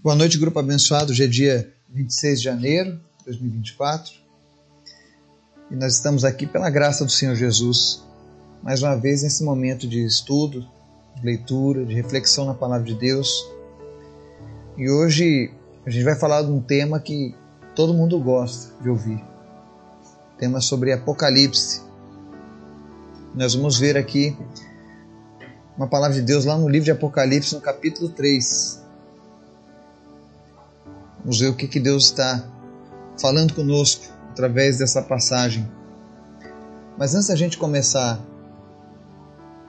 Boa noite, grupo abençoado. Hoje é dia 26 de janeiro de 2024 e nós estamos aqui pela graça do Senhor Jesus, mais uma vez nesse momento de estudo, de leitura, de reflexão na palavra de Deus. E hoje a gente vai falar de um tema que todo mundo gosta de ouvir tema sobre Apocalipse. Nós vamos ver aqui uma palavra de Deus lá no livro de Apocalipse, no capítulo 3. Vamos ver o que, que Deus está falando conosco através dessa passagem. Mas antes da gente começar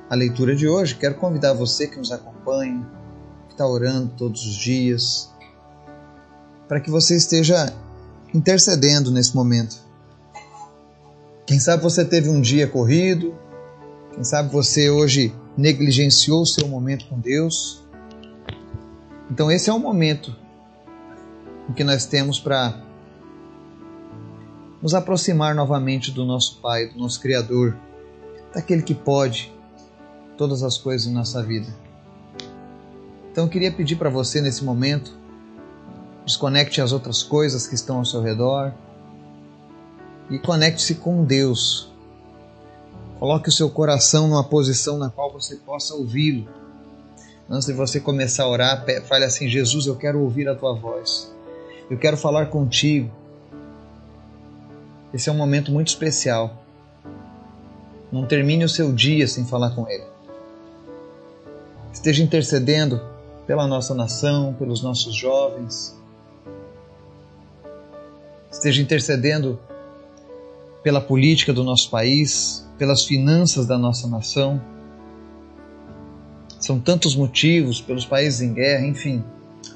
a leitura de hoje, quero convidar você que nos acompanha, que está orando todos os dias, para que você esteja intercedendo nesse momento. Quem sabe você teve um dia corrido, quem sabe você hoje negligenciou o seu momento com Deus. Então, esse é o momento o que nós temos para nos aproximar novamente do nosso Pai, do nosso Criador, daquele que pode todas as coisas em nossa vida. Então eu queria pedir para você nesse momento, desconecte as outras coisas que estão ao seu redor e conecte-se com Deus. Coloque o seu coração numa posição na qual você possa ouvi-lo. Antes de você começar a orar, fale assim: Jesus, eu quero ouvir a tua voz. Eu quero falar contigo. Esse é um momento muito especial. Não termine o seu dia sem falar com Ele. Esteja intercedendo pela nossa nação, pelos nossos jovens. Esteja intercedendo pela política do nosso país, pelas finanças da nossa nação. São tantos motivos pelos países em guerra, enfim.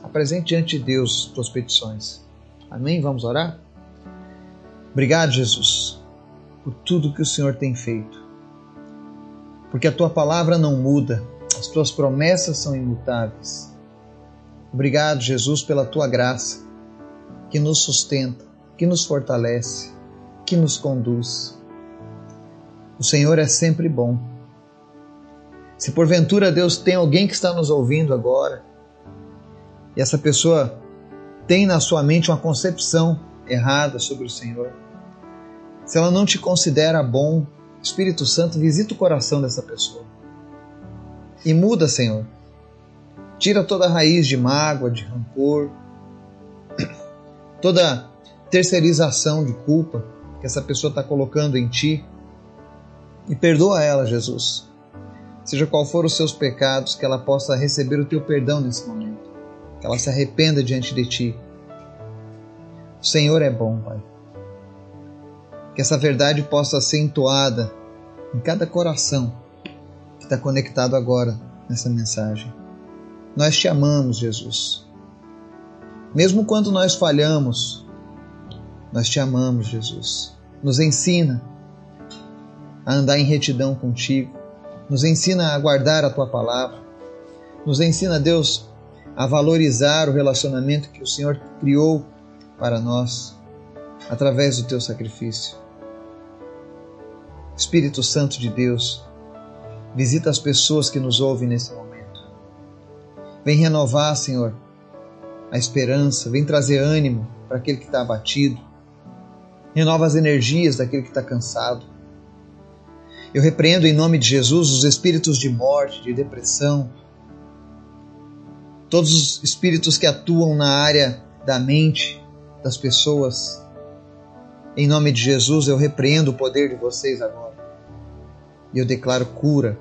Apresente diante de Deus tuas petições. Amém? Vamos orar? Obrigado, Jesus, por tudo que o Senhor tem feito. Porque a tua palavra não muda, as tuas promessas são imutáveis. Obrigado, Jesus, pela tua graça, que nos sustenta, que nos fortalece, que nos conduz. O Senhor é sempre bom. Se porventura Deus tem alguém que está nos ouvindo agora, e essa pessoa tem na sua mente uma concepção errada sobre o Senhor, se ela não te considera bom, Espírito Santo, visita o coração dessa pessoa. E muda, Senhor. Tira toda a raiz de mágoa, de rancor, toda terceirização de culpa que essa pessoa está colocando em ti. E perdoa ela, Jesus. Seja qual for os seus pecados, que ela possa receber o teu perdão nesse momento que ela se arrependa diante de ti. O Senhor é bom, Pai. Que essa verdade possa ser entoada em cada coração que está conectado agora nessa mensagem. Nós te amamos, Jesus. Mesmo quando nós falhamos, nós te amamos, Jesus. Nos ensina a andar em retidão contigo. Nos ensina a guardar a tua palavra. Nos ensina, Deus, a valorizar o relacionamento que o Senhor criou para nós através do teu sacrifício. Espírito Santo de Deus, visita as pessoas que nos ouvem nesse momento. Vem renovar, Senhor, a esperança, vem trazer ânimo para aquele que está abatido. Renova as energias daquele que está cansado. Eu repreendo em nome de Jesus os espíritos de morte, de depressão, todos os espíritos que atuam na área da mente das pessoas. Em nome de Jesus, eu repreendo o poder de vocês agora. E eu declaro cura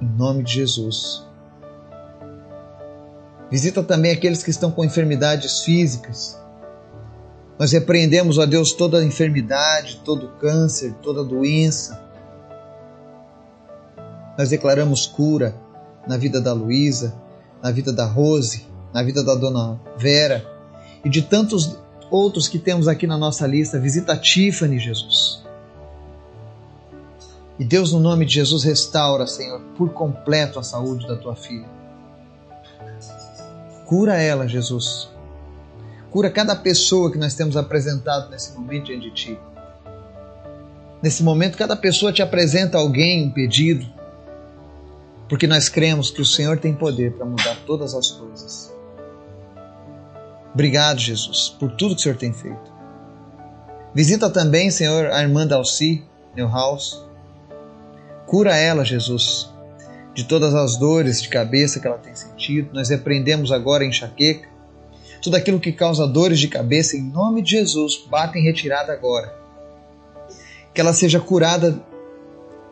em nome de Jesus. Visita também aqueles que estão com enfermidades físicas. Nós repreendemos, ó Deus, toda enfermidade, todo câncer, toda doença. Nós declaramos cura na vida da Luísa, na vida da Rose, na vida da dona Vera e de tantos outros que temos aqui na nossa lista. Visita a Tiffany, Jesus. E Deus, no nome de Jesus, restaura, Senhor, por completo a saúde da tua filha. Cura ela, Jesus. Cura cada pessoa que nós temos apresentado nesse momento diante de ti. Nesse momento, cada pessoa te apresenta alguém, um pedido, porque nós cremos que o Senhor tem poder para mudar todas as coisas. Obrigado, Jesus, por tudo que o Senhor tem feito. Visita também, Senhor, a irmã Dalci Neuhaus. Cura ela, Jesus, de todas as dores de cabeça que ela tem sentido. Nós repreendemos agora a enxaqueca. Tudo aquilo que causa dores de cabeça, em nome de Jesus, bata em retirada agora. Que ela seja curada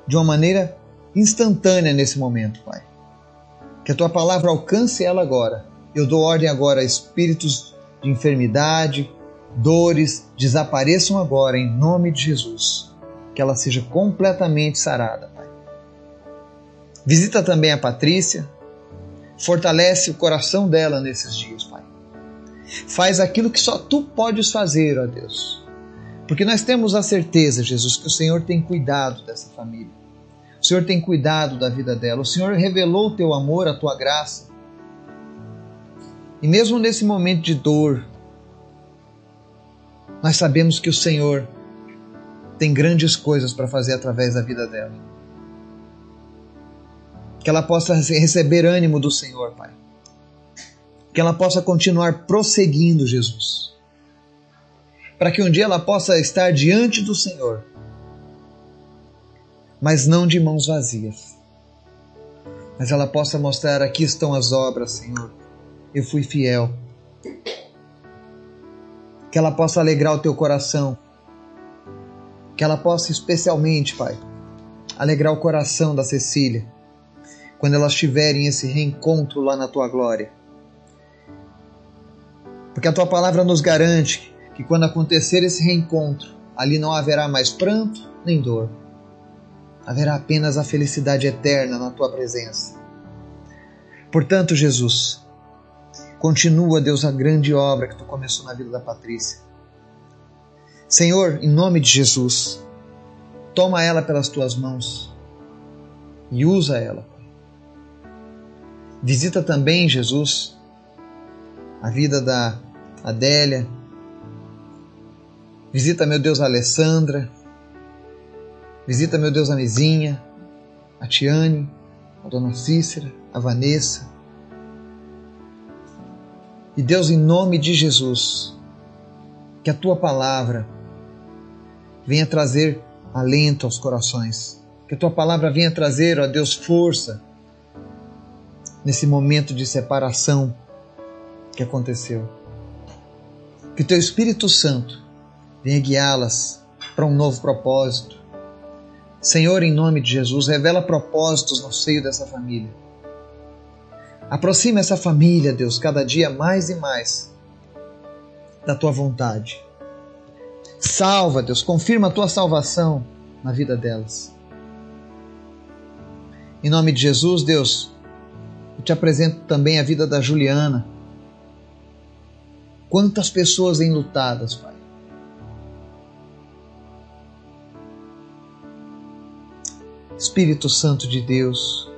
de uma maneira instantânea nesse momento, Pai. Que a tua palavra alcance ela agora. Eu dou ordem agora a espíritos de enfermidade, dores, desapareçam agora em nome de Jesus. Que ela seja completamente sarada, Pai. Visita também a Patrícia, fortalece o coração dela nesses dias, Pai. Faz aquilo que só tu podes fazer, ó Deus. Porque nós temos a certeza, Jesus, que o Senhor tem cuidado dessa família. O Senhor tem cuidado da vida dela. O Senhor revelou o teu amor, a tua graça. E mesmo nesse momento de dor, nós sabemos que o Senhor tem grandes coisas para fazer através da vida dela. Que ela possa receber ânimo do Senhor, Pai. Que ela possa continuar prosseguindo, Jesus. Para que um dia ela possa estar diante do Senhor mas não de mãos vazias. Mas ela possa mostrar: aqui estão as obras, Senhor. Eu fui fiel. Que ela possa alegrar o teu coração. Que ela possa, especialmente, Pai, alegrar o coração da Cecília quando elas tiverem esse reencontro lá na tua glória. Porque a tua palavra nos garante que quando acontecer esse reencontro, ali não haverá mais pranto nem dor haverá apenas a felicidade eterna na tua presença. Portanto, Jesus, continua, Deus, a grande obra que tu começou na vida da Patrícia. Senhor, em nome de Jesus, toma ela pelas tuas mãos e usa ela. Visita também, Jesus, a vida da Adélia. Visita, meu Deus, a Alessandra Visita, meu Deus, a Mesinha, a Tiane, a Dona Cícera, a Vanessa. E Deus, em nome de Jesus, que a tua palavra venha trazer alento aos corações. Que a tua palavra venha trazer, ó Deus, força nesse momento de separação que aconteceu. Que o teu Espírito Santo venha guiá-las para um novo propósito, Senhor, em nome de Jesus, revela propósitos no seio dessa família. Aproxima essa família, Deus, cada dia mais e mais da tua vontade. Salva, Deus, confirma a tua salvação na vida delas. Em nome de Jesus, Deus, eu te apresento também a vida da Juliana. Quantas pessoas enlutadas, Pai. Espírito Santo de Deus,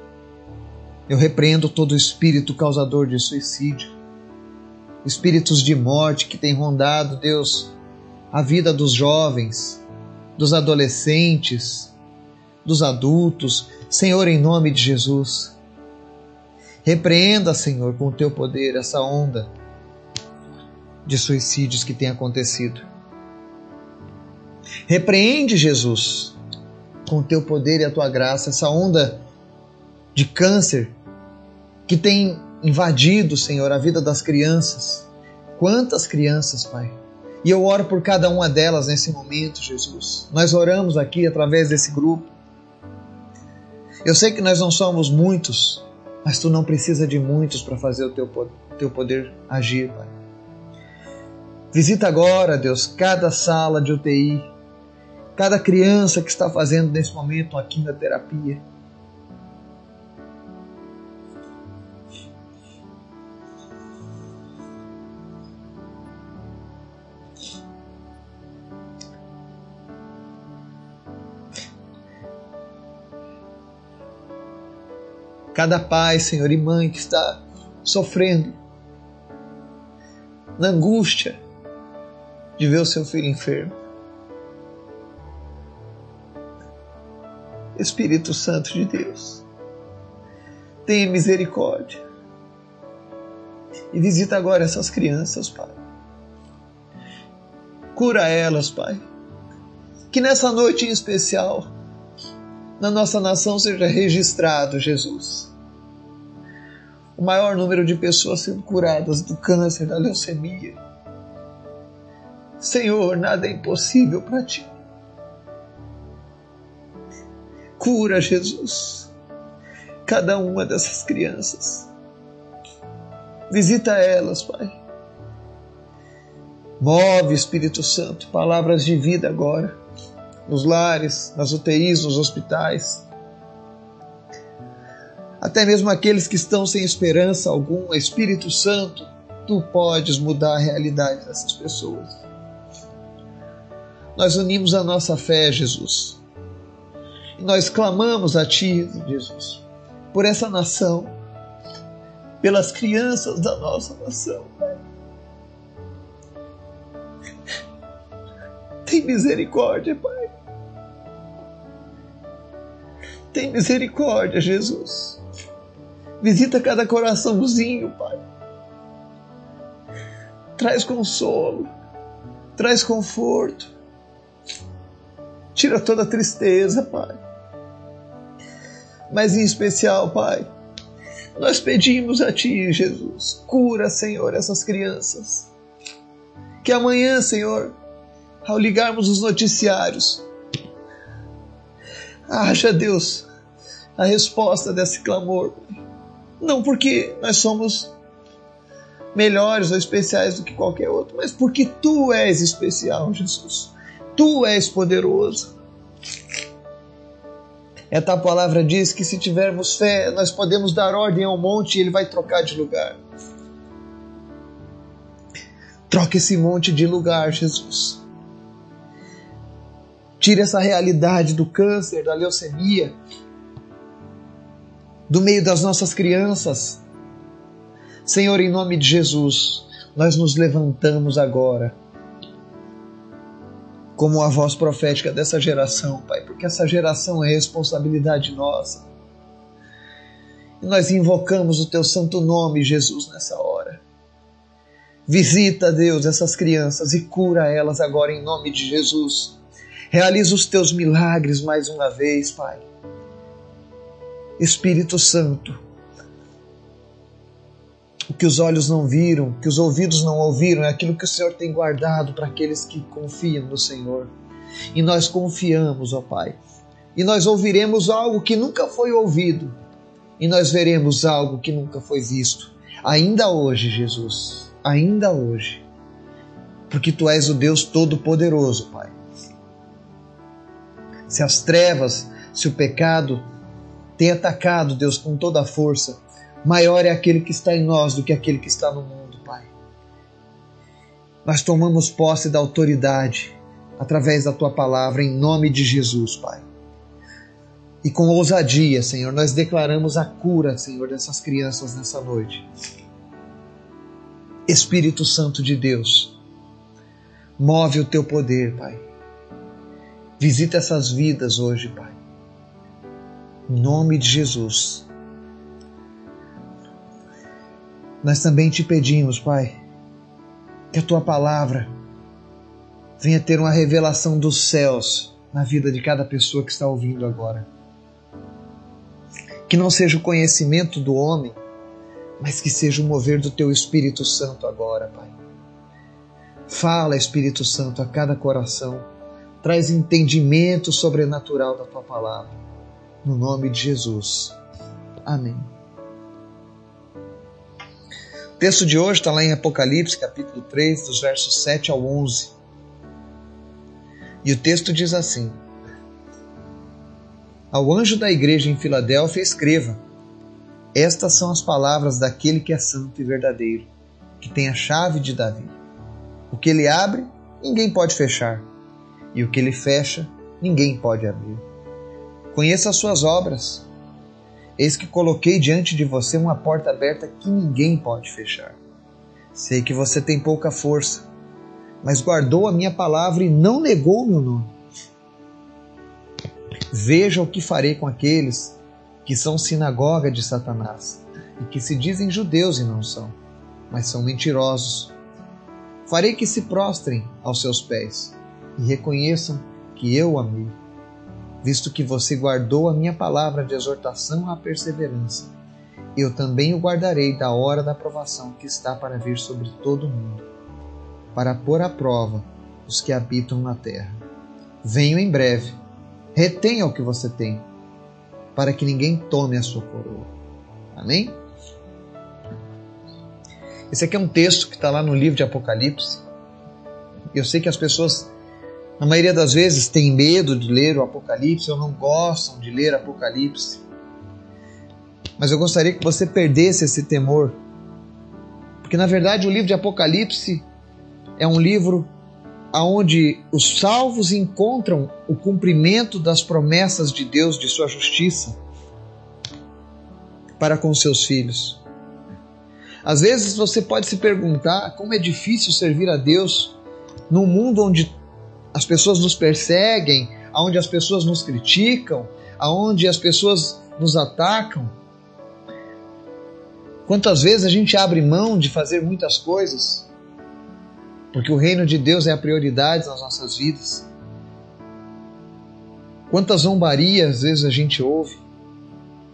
eu repreendo todo espírito causador de suicídio, espíritos de morte que têm rondado, Deus, a vida dos jovens, dos adolescentes, dos adultos, Senhor, em nome de Jesus. Repreenda, Senhor, com o teu poder essa onda de suicídios que tem acontecido. Repreende, Jesus, com o teu poder e a tua graça, essa onda de câncer que tem invadido, Senhor, a vida das crianças. Quantas crianças, Pai? E eu oro por cada uma delas nesse momento, Jesus. Nós oramos aqui através desse grupo. Eu sei que nós não somos muitos, mas tu não precisa de muitos para fazer o teu, teu poder agir, Pai. Visita agora, Deus, cada sala de UTI, cada criança que está fazendo nesse momento uma quimioterapia. Cada pai, Senhor, e mãe que está sofrendo na angústia de ver o seu filho enfermo. Espírito Santo de Deus, tenha misericórdia. E visita agora essas crianças, Pai. Cura elas, Pai. Que nessa noite em especial, na nossa nação seja registrado, Jesus, o maior número de pessoas sendo curadas do câncer, da leucemia. Senhor, nada é impossível para ti. Cura, Jesus, cada uma dessas crianças. Visita elas, Pai. Move, Espírito Santo, palavras de vida agora, nos lares, nas UTIs, nos hospitais. Até mesmo aqueles que estão sem esperança alguma, Espírito Santo, tu podes mudar a realidade dessas pessoas. Nós unimos a nossa fé, Jesus. E nós clamamos a Ti, Jesus, por essa nação, pelas crianças da nossa nação. Tem misericórdia, Pai. Tem misericórdia, Jesus. Visita cada coraçãozinho, Pai. Traz consolo, traz conforto. Tira toda a tristeza, Pai. Mas em especial, Pai, nós pedimos a Ti, Jesus, cura, Senhor, essas crianças. Que amanhã, Senhor, ao ligarmos os noticiários. Haja Deus a resposta desse clamor. Não porque nós somos melhores ou especiais do que qualquer outro, mas porque tu és especial, Jesus. Tu és poderoso. Esta palavra diz que se tivermos fé, nós podemos dar ordem ao monte e ele vai trocar de lugar. Troca esse monte de lugar, Jesus. Tire essa realidade do câncer, da leucemia, do meio das nossas crianças. Senhor, em nome de Jesus, nós nos levantamos agora como a voz profética dessa geração, Pai, porque essa geração é responsabilidade nossa. E nós invocamos o teu santo nome, Jesus, nessa hora. Visita, Deus, essas crianças e cura elas agora em nome de Jesus. Realiza os teus milagres mais uma vez, Pai. Espírito Santo, o que os olhos não viram, que os ouvidos não ouviram, é aquilo que o Senhor tem guardado para aqueles que confiam no Senhor. E nós confiamos, ó Pai. E nós ouviremos algo que nunca foi ouvido. E nós veremos algo que nunca foi visto. Ainda hoje, Jesus. Ainda hoje. Porque Tu és o Deus Todo-Poderoso, Pai se as trevas, se o pecado tem atacado Deus com toda a força, maior é aquele que está em nós do que aquele que está no mundo, Pai. Nós tomamos posse da autoridade através da tua palavra em nome de Jesus, Pai. E com ousadia, Senhor, nós declaramos a cura, Senhor, dessas crianças nessa noite. Espírito Santo de Deus, move o teu poder, Pai Visita essas vidas hoje, Pai. Em nome de Jesus. Nós também te pedimos, Pai, que a tua palavra venha ter uma revelação dos céus na vida de cada pessoa que está ouvindo agora. Que não seja o conhecimento do homem, mas que seja o mover do teu Espírito Santo agora, Pai. Fala, Espírito Santo, a cada coração traz entendimento sobrenatural da tua palavra. No nome de Jesus. Amém. O texto de hoje está lá em Apocalipse, capítulo 3, dos versos 7 ao 11. E o texto diz assim: Ao anjo da igreja em Filadélfia, escreva: Estas são as palavras daquele que é santo e verdadeiro, que tem a chave de Davi. O que ele abre, ninguém pode fechar e o que ele fecha, ninguém pode abrir. Conheça as suas obras. Eis que coloquei diante de você uma porta aberta que ninguém pode fechar. Sei que você tem pouca força, mas guardou a minha palavra e não negou o meu nome. Veja o que farei com aqueles que são sinagoga de Satanás e que se dizem judeus e não são, mas são mentirosos. Farei que se prostrem aos seus pés e reconheçam que eu amei, visto que você guardou a minha palavra de exortação à perseverança. Eu também o guardarei da hora da provação que está para vir sobre todo o mundo, para pôr à prova os que habitam na terra. Venho em breve. Retenha o que você tem, para que ninguém tome a sua coroa. Amém? Esse aqui é um texto que está lá no livro de Apocalipse. Eu sei que as pessoas, na maioria das vezes, têm medo de ler o Apocalipse ou não gostam de ler Apocalipse. Mas eu gostaria que você perdesse esse temor. Porque, na verdade, o livro de Apocalipse é um livro onde os salvos encontram o cumprimento das promessas de Deus, de sua justiça, para com seus filhos. Às vezes você pode se perguntar como é difícil servir a Deus num mundo onde as pessoas nos perseguem, onde as pessoas nos criticam, onde as pessoas nos atacam. Quantas vezes a gente abre mão de fazer muitas coisas porque o reino de Deus é a prioridade nas nossas vidas. Quantas zombarias às vezes a gente ouve?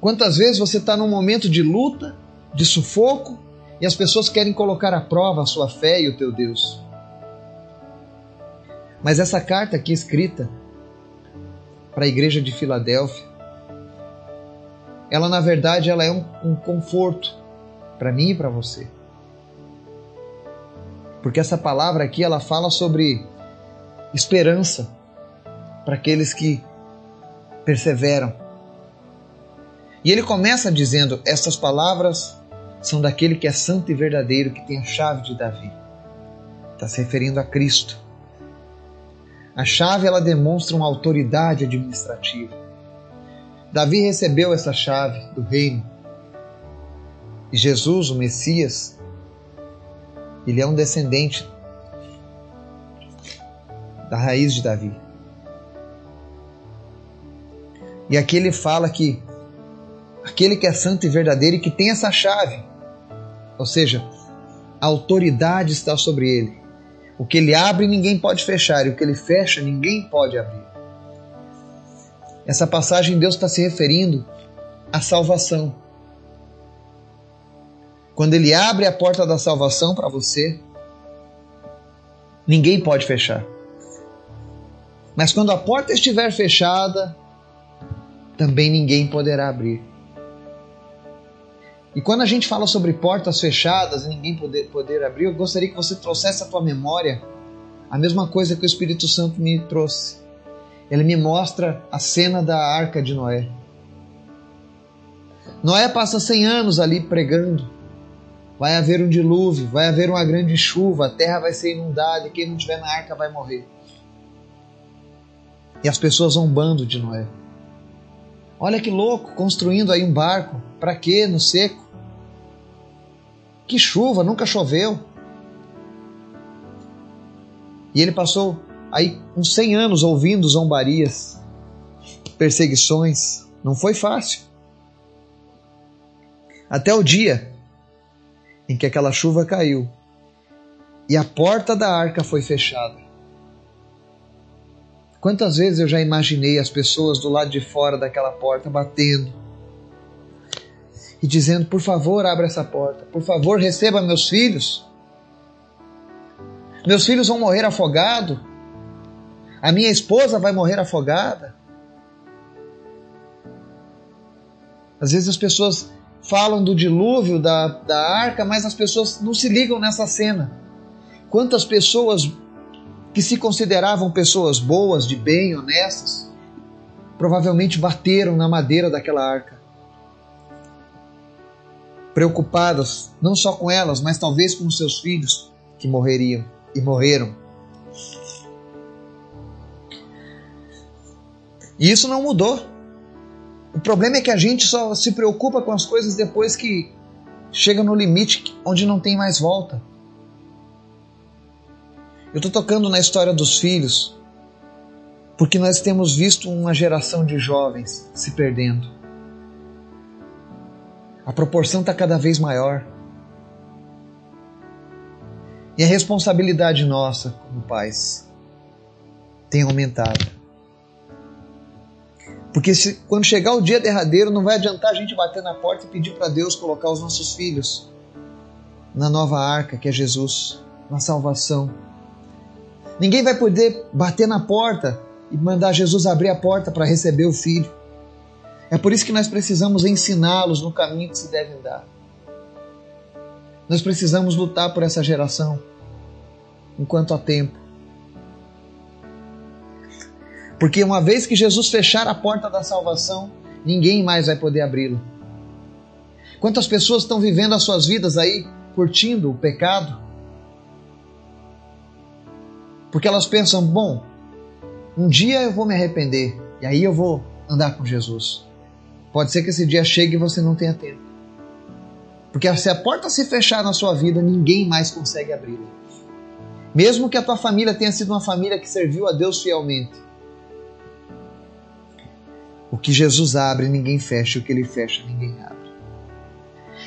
Quantas vezes você está num momento de luta, de sufoco, e as pessoas querem colocar à prova a sua fé e o teu Deus. Mas essa carta aqui escrita para a igreja de Filadélfia, ela na verdade ela é um, um conforto para mim e para você. Porque essa palavra aqui ela fala sobre esperança para aqueles que perseveram. E ele começa dizendo: Estas palavras são daquele que é santo e verdadeiro, que tem a chave de Davi. Está se referindo a Cristo. A chave ela demonstra uma autoridade administrativa. Davi recebeu essa chave do reino. E Jesus, o Messias, ele é um descendente da raiz de Davi. E aqui ele fala que aquele que é santo e verdadeiro e que tem essa chave, ou seja, a autoridade está sobre ele. O que ele abre, ninguém pode fechar, e o que ele fecha, ninguém pode abrir. Essa passagem Deus está se referindo à salvação. Quando ele abre a porta da salvação para você, ninguém pode fechar. Mas quando a porta estiver fechada, também ninguém poderá abrir. E quando a gente fala sobre portas fechadas e ninguém poder, poder abrir, eu gostaria que você trouxesse à tua memória a mesma coisa que o Espírito Santo me trouxe. Ele me mostra a cena da arca de Noé. Noé passa 100 anos ali pregando. Vai haver um dilúvio, vai haver uma grande chuva, a terra vai ser inundada e quem não estiver na arca vai morrer. E as pessoas zombando de Noé. Olha que louco, construindo aí um barco. Para quê? No seco. Que chuva, nunca choveu. E ele passou aí uns 100 anos ouvindo zombarias, perseguições. Não foi fácil. Até o dia em que aquela chuva caiu e a porta da arca foi fechada. Quantas vezes eu já imaginei as pessoas do lado de fora daquela porta batendo e dizendo: Por favor, abra essa porta, por favor, receba meus filhos. Meus filhos vão morrer afogados, a minha esposa vai morrer afogada. Às vezes as pessoas falam do dilúvio da, da arca, mas as pessoas não se ligam nessa cena. Quantas pessoas que se consideravam pessoas boas, de bem, honestas, provavelmente bateram na madeira daquela arca. Preocupadas não só com elas, mas talvez com seus filhos que morreriam e morreram. E isso não mudou. O problema é que a gente só se preocupa com as coisas depois que chega no limite onde não tem mais volta. Eu estou tocando na história dos filhos, porque nós temos visto uma geração de jovens se perdendo. A proporção está cada vez maior. E a responsabilidade nossa como pais tem aumentado. Porque se, quando chegar o dia derradeiro, não vai adiantar a gente bater na porta e pedir para Deus colocar os nossos filhos na nova arca, que é Jesus, na salvação. Ninguém vai poder bater na porta e mandar Jesus abrir a porta para receber o filho. É por isso que nós precisamos ensiná-los no caminho que se deve andar. Nós precisamos lutar por essa geração enquanto há tempo. Porque uma vez que Jesus fechar a porta da salvação, ninguém mais vai poder abri-la. Quantas pessoas estão vivendo as suas vidas aí, curtindo o pecado? Porque elas pensam, bom, um dia eu vou me arrepender e aí eu vou andar com Jesus. Pode ser que esse dia chegue e você não tenha tempo. Porque se a porta se fechar na sua vida, ninguém mais consegue abri-la. Mesmo que a tua família tenha sido uma família que serviu a Deus fielmente. O que Jesus abre, ninguém fecha. O que ele fecha, ninguém abre.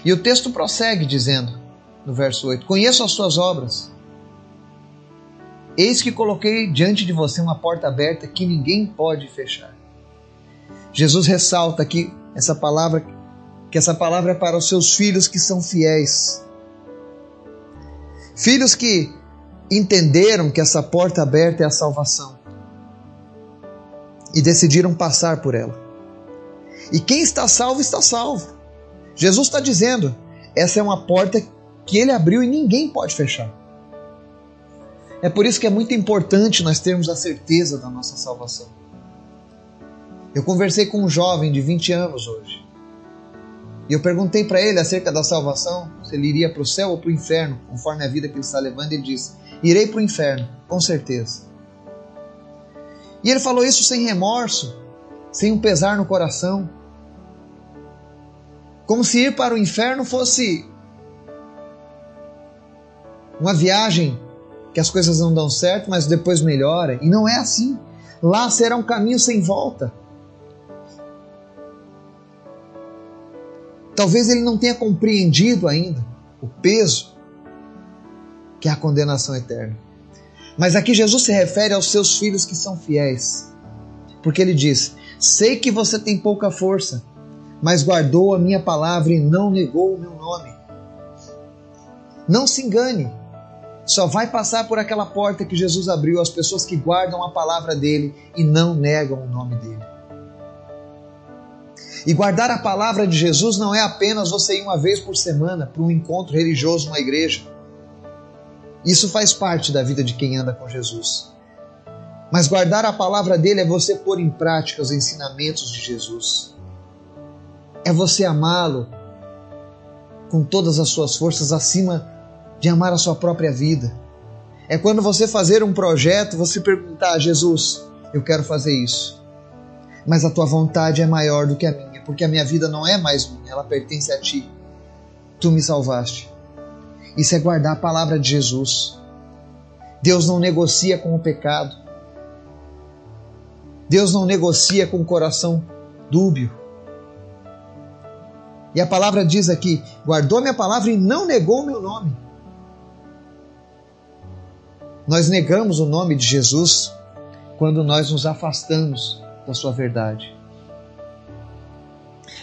E o texto prossegue dizendo, no verso 8: Conheço as suas obras. Eis que coloquei diante de você uma porta aberta que ninguém pode fechar. Jesus ressalta aqui essa palavra, que essa palavra é para os seus filhos que são fiéis. Filhos que entenderam que essa porta aberta é a salvação e decidiram passar por ela. E quem está salvo, está salvo. Jesus está dizendo: essa é uma porta que ele abriu e ninguém pode fechar. É por isso que é muito importante nós termos a certeza da nossa salvação. Eu conversei com um jovem de 20 anos hoje. E eu perguntei para ele acerca da salvação, se ele iria para o céu ou para o inferno, conforme a vida que ele está levando. Ele disse: Irei para o inferno, com certeza. E ele falou isso sem remorso, sem um pesar no coração. Como se ir para o inferno fosse uma viagem que as coisas não dão certo, mas depois melhora. E não é assim. Lá será um caminho sem volta. Talvez ele não tenha compreendido ainda o peso que é a condenação eterna. Mas aqui Jesus se refere aos seus filhos que são fiéis. Porque ele diz: Sei que você tem pouca força, mas guardou a minha palavra e não negou o meu nome. Não se engane. Só vai passar por aquela porta que Jesus abriu as pessoas que guardam a palavra dele e não negam o nome dele. E guardar a palavra de Jesus não é apenas você ir uma vez por semana para um encontro religioso numa igreja. Isso faz parte da vida de quem anda com Jesus. Mas guardar a palavra dele é você pôr em prática os ensinamentos de Jesus. É você amá-lo com todas as suas forças acima de amar a sua própria vida. É quando você fazer um projeto, você perguntar a Jesus: Eu quero fazer isso. Mas a tua vontade é maior do que a minha, porque a minha vida não é mais minha, ela pertence a ti. Tu me salvaste. Isso é guardar a palavra de Jesus. Deus não negocia com o pecado. Deus não negocia com o coração dúbio. E a palavra diz aqui: guardou minha palavra e não negou o meu nome. Nós negamos o nome de Jesus quando nós nos afastamos da sua verdade.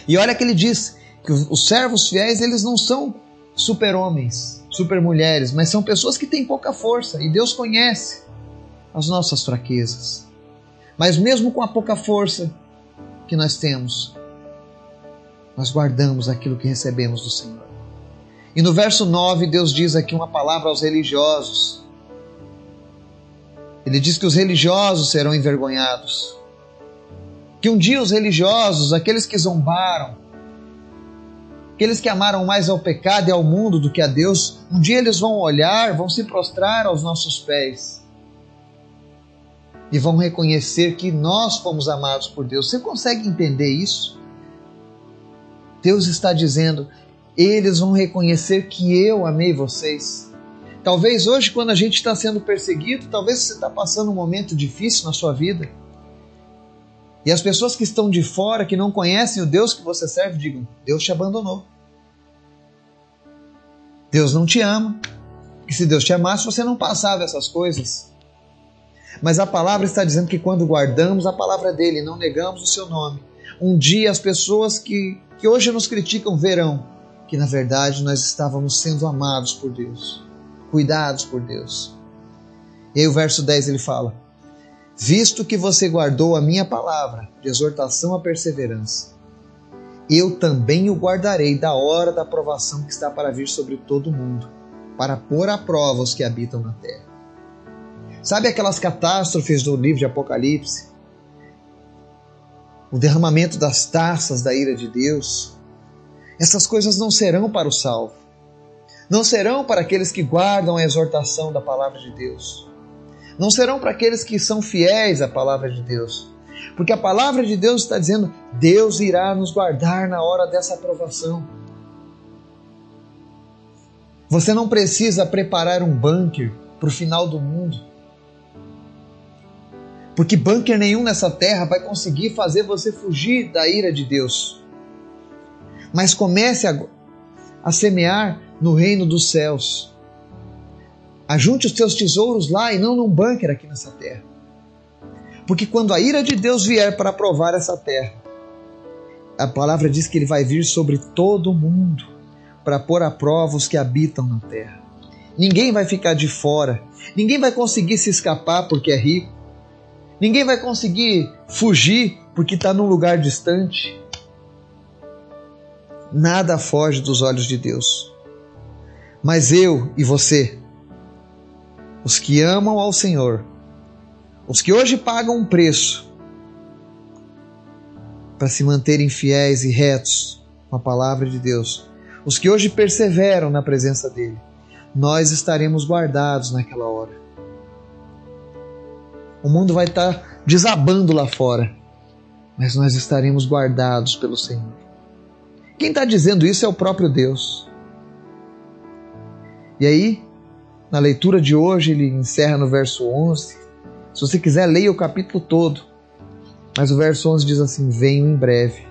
E olha que ele diz que os servos fiéis, eles não são super-homens, super-mulheres, mas são pessoas que têm pouca força e Deus conhece as nossas fraquezas. Mas mesmo com a pouca força que nós temos, nós guardamos aquilo que recebemos do Senhor. E no verso 9, Deus diz aqui uma palavra aos religiosos. Ele diz que os religiosos serão envergonhados. Que um dia os religiosos, aqueles que zombaram, Aqueles que amaram mais ao pecado e ao mundo do que a Deus, um dia eles vão olhar, vão se prostrar aos nossos pés e vão reconhecer que nós fomos amados por Deus. Você consegue entender isso? Deus está dizendo: eles vão reconhecer que eu amei vocês. Talvez hoje, quando a gente está sendo perseguido, talvez você está passando um momento difícil na sua vida. E as pessoas que estão de fora, que não conhecem o Deus que você serve, digam: Deus te abandonou. Deus não te ama. Que se Deus te amasse, você não passava essas coisas. Mas a palavra está dizendo que quando guardamos a palavra dele, não negamos o seu nome, um dia as pessoas que, que hoje nos criticam verão que na verdade nós estávamos sendo amados por Deus, cuidados por Deus. E aí o verso 10 ele fala: Visto que você guardou a minha palavra de exortação à perseverança, eu também o guardarei da hora da provação que está para vir sobre todo o mundo, para pôr à prova os que habitam na terra. Sabe aquelas catástrofes do livro de Apocalipse? O derramamento das taças da ira de Deus. Essas coisas não serão para o salvo. Não serão para aqueles que guardam a exortação da palavra de Deus. Não serão para aqueles que são fiéis à palavra de Deus. Porque a palavra de Deus está dizendo: Deus irá nos guardar na hora dessa aprovação. Você não precisa preparar um bunker para o final do mundo. Porque bunker nenhum nessa terra vai conseguir fazer você fugir da ira de Deus. Mas comece a, a semear no reino dos céus. Ajunte os teus tesouros lá e não num bunker aqui nessa terra. Porque quando a ira de Deus vier para provar essa terra, a palavra diz que ele vai vir sobre todo o mundo para pôr à prova os que habitam na terra. Ninguém vai ficar de fora, ninguém vai conseguir se escapar porque é rico, Ninguém vai conseguir fugir porque está num lugar distante. Nada foge dos olhos de Deus. Mas eu e você, os que amam ao Senhor, os que hoje pagam um preço para se manterem fiéis e retos com a palavra de Deus, os que hoje perseveram na presença dEle, nós estaremos guardados naquela hora. O mundo vai estar desabando lá fora, mas nós estaremos guardados pelo Senhor. Quem está dizendo isso é o próprio Deus. E aí, na leitura de hoje, ele encerra no verso 11. Se você quiser, leia o capítulo todo. Mas o verso 11 diz assim: Venho em breve.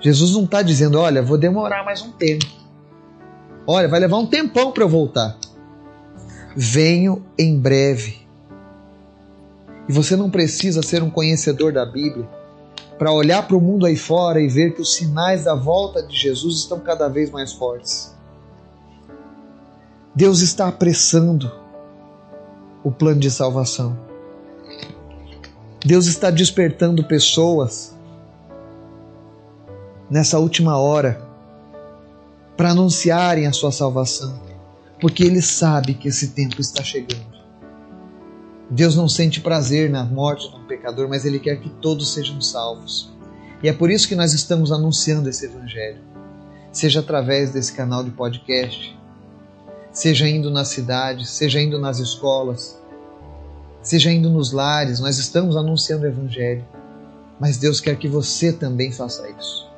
Jesus não está dizendo, olha, vou demorar mais um tempo. Olha, vai levar um tempão para eu voltar. Venho em breve. E você não precisa ser um conhecedor da Bíblia para olhar para o mundo aí fora e ver que os sinais da volta de Jesus estão cada vez mais fortes. Deus está apressando o plano de salvação. Deus está despertando pessoas nessa última hora para anunciarem a sua salvação porque ele sabe que esse tempo está chegando. Deus não sente prazer na morte de um pecador, mas ele quer que todos sejam salvos. E é por isso que nós estamos anunciando esse evangelho. Seja através desse canal de podcast, seja indo nas cidades, seja indo nas escolas, seja indo nos lares, nós estamos anunciando o evangelho. Mas Deus quer que você também faça isso.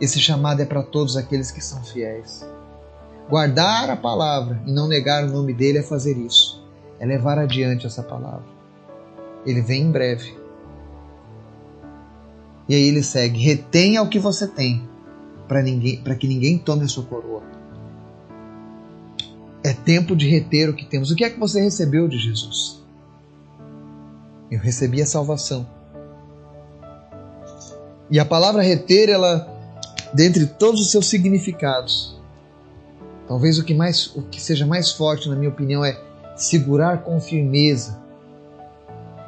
Esse chamado é para todos aqueles que são fiéis. Guardar a palavra e não negar o nome dele é fazer isso, é levar adiante essa palavra. Ele vem em breve. E aí ele segue: retenha o que você tem, para que ninguém tome a sua coroa. É tempo de reter o que temos. O que é que você recebeu de Jesus? Eu recebi a salvação. E a palavra reter, ela, dentre todos os seus significados, Talvez o que mais, o que seja mais forte, na minha opinião, é segurar com firmeza.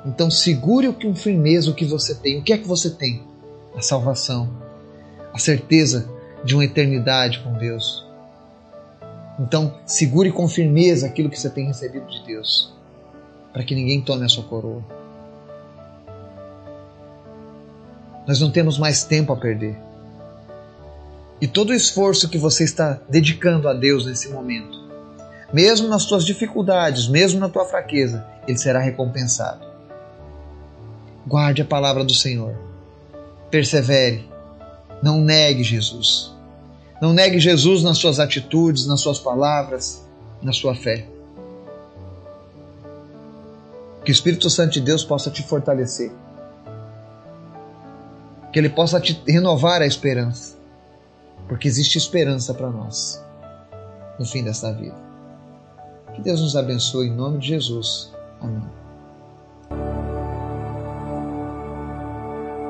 Então segure com firmeza o que você tem. O que é que você tem? A salvação, a certeza de uma eternidade com Deus. Então segure com firmeza aquilo que você tem recebido de Deus, para que ninguém tome a sua coroa. Nós não temos mais tempo a perder. E todo o esforço que você está dedicando a Deus nesse momento, mesmo nas suas dificuldades, mesmo na tua fraqueza, ele será recompensado. Guarde a palavra do Senhor. Persevere. Não negue Jesus. Não negue Jesus nas suas atitudes, nas suas palavras, na sua fé. Que o Espírito Santo de Deus possa te fortalecer. Que ele possa te renovar a esperança porque existe esperança para nós no fim desta vida. Que Deus nos abençoe em nome de Jesus. Amém.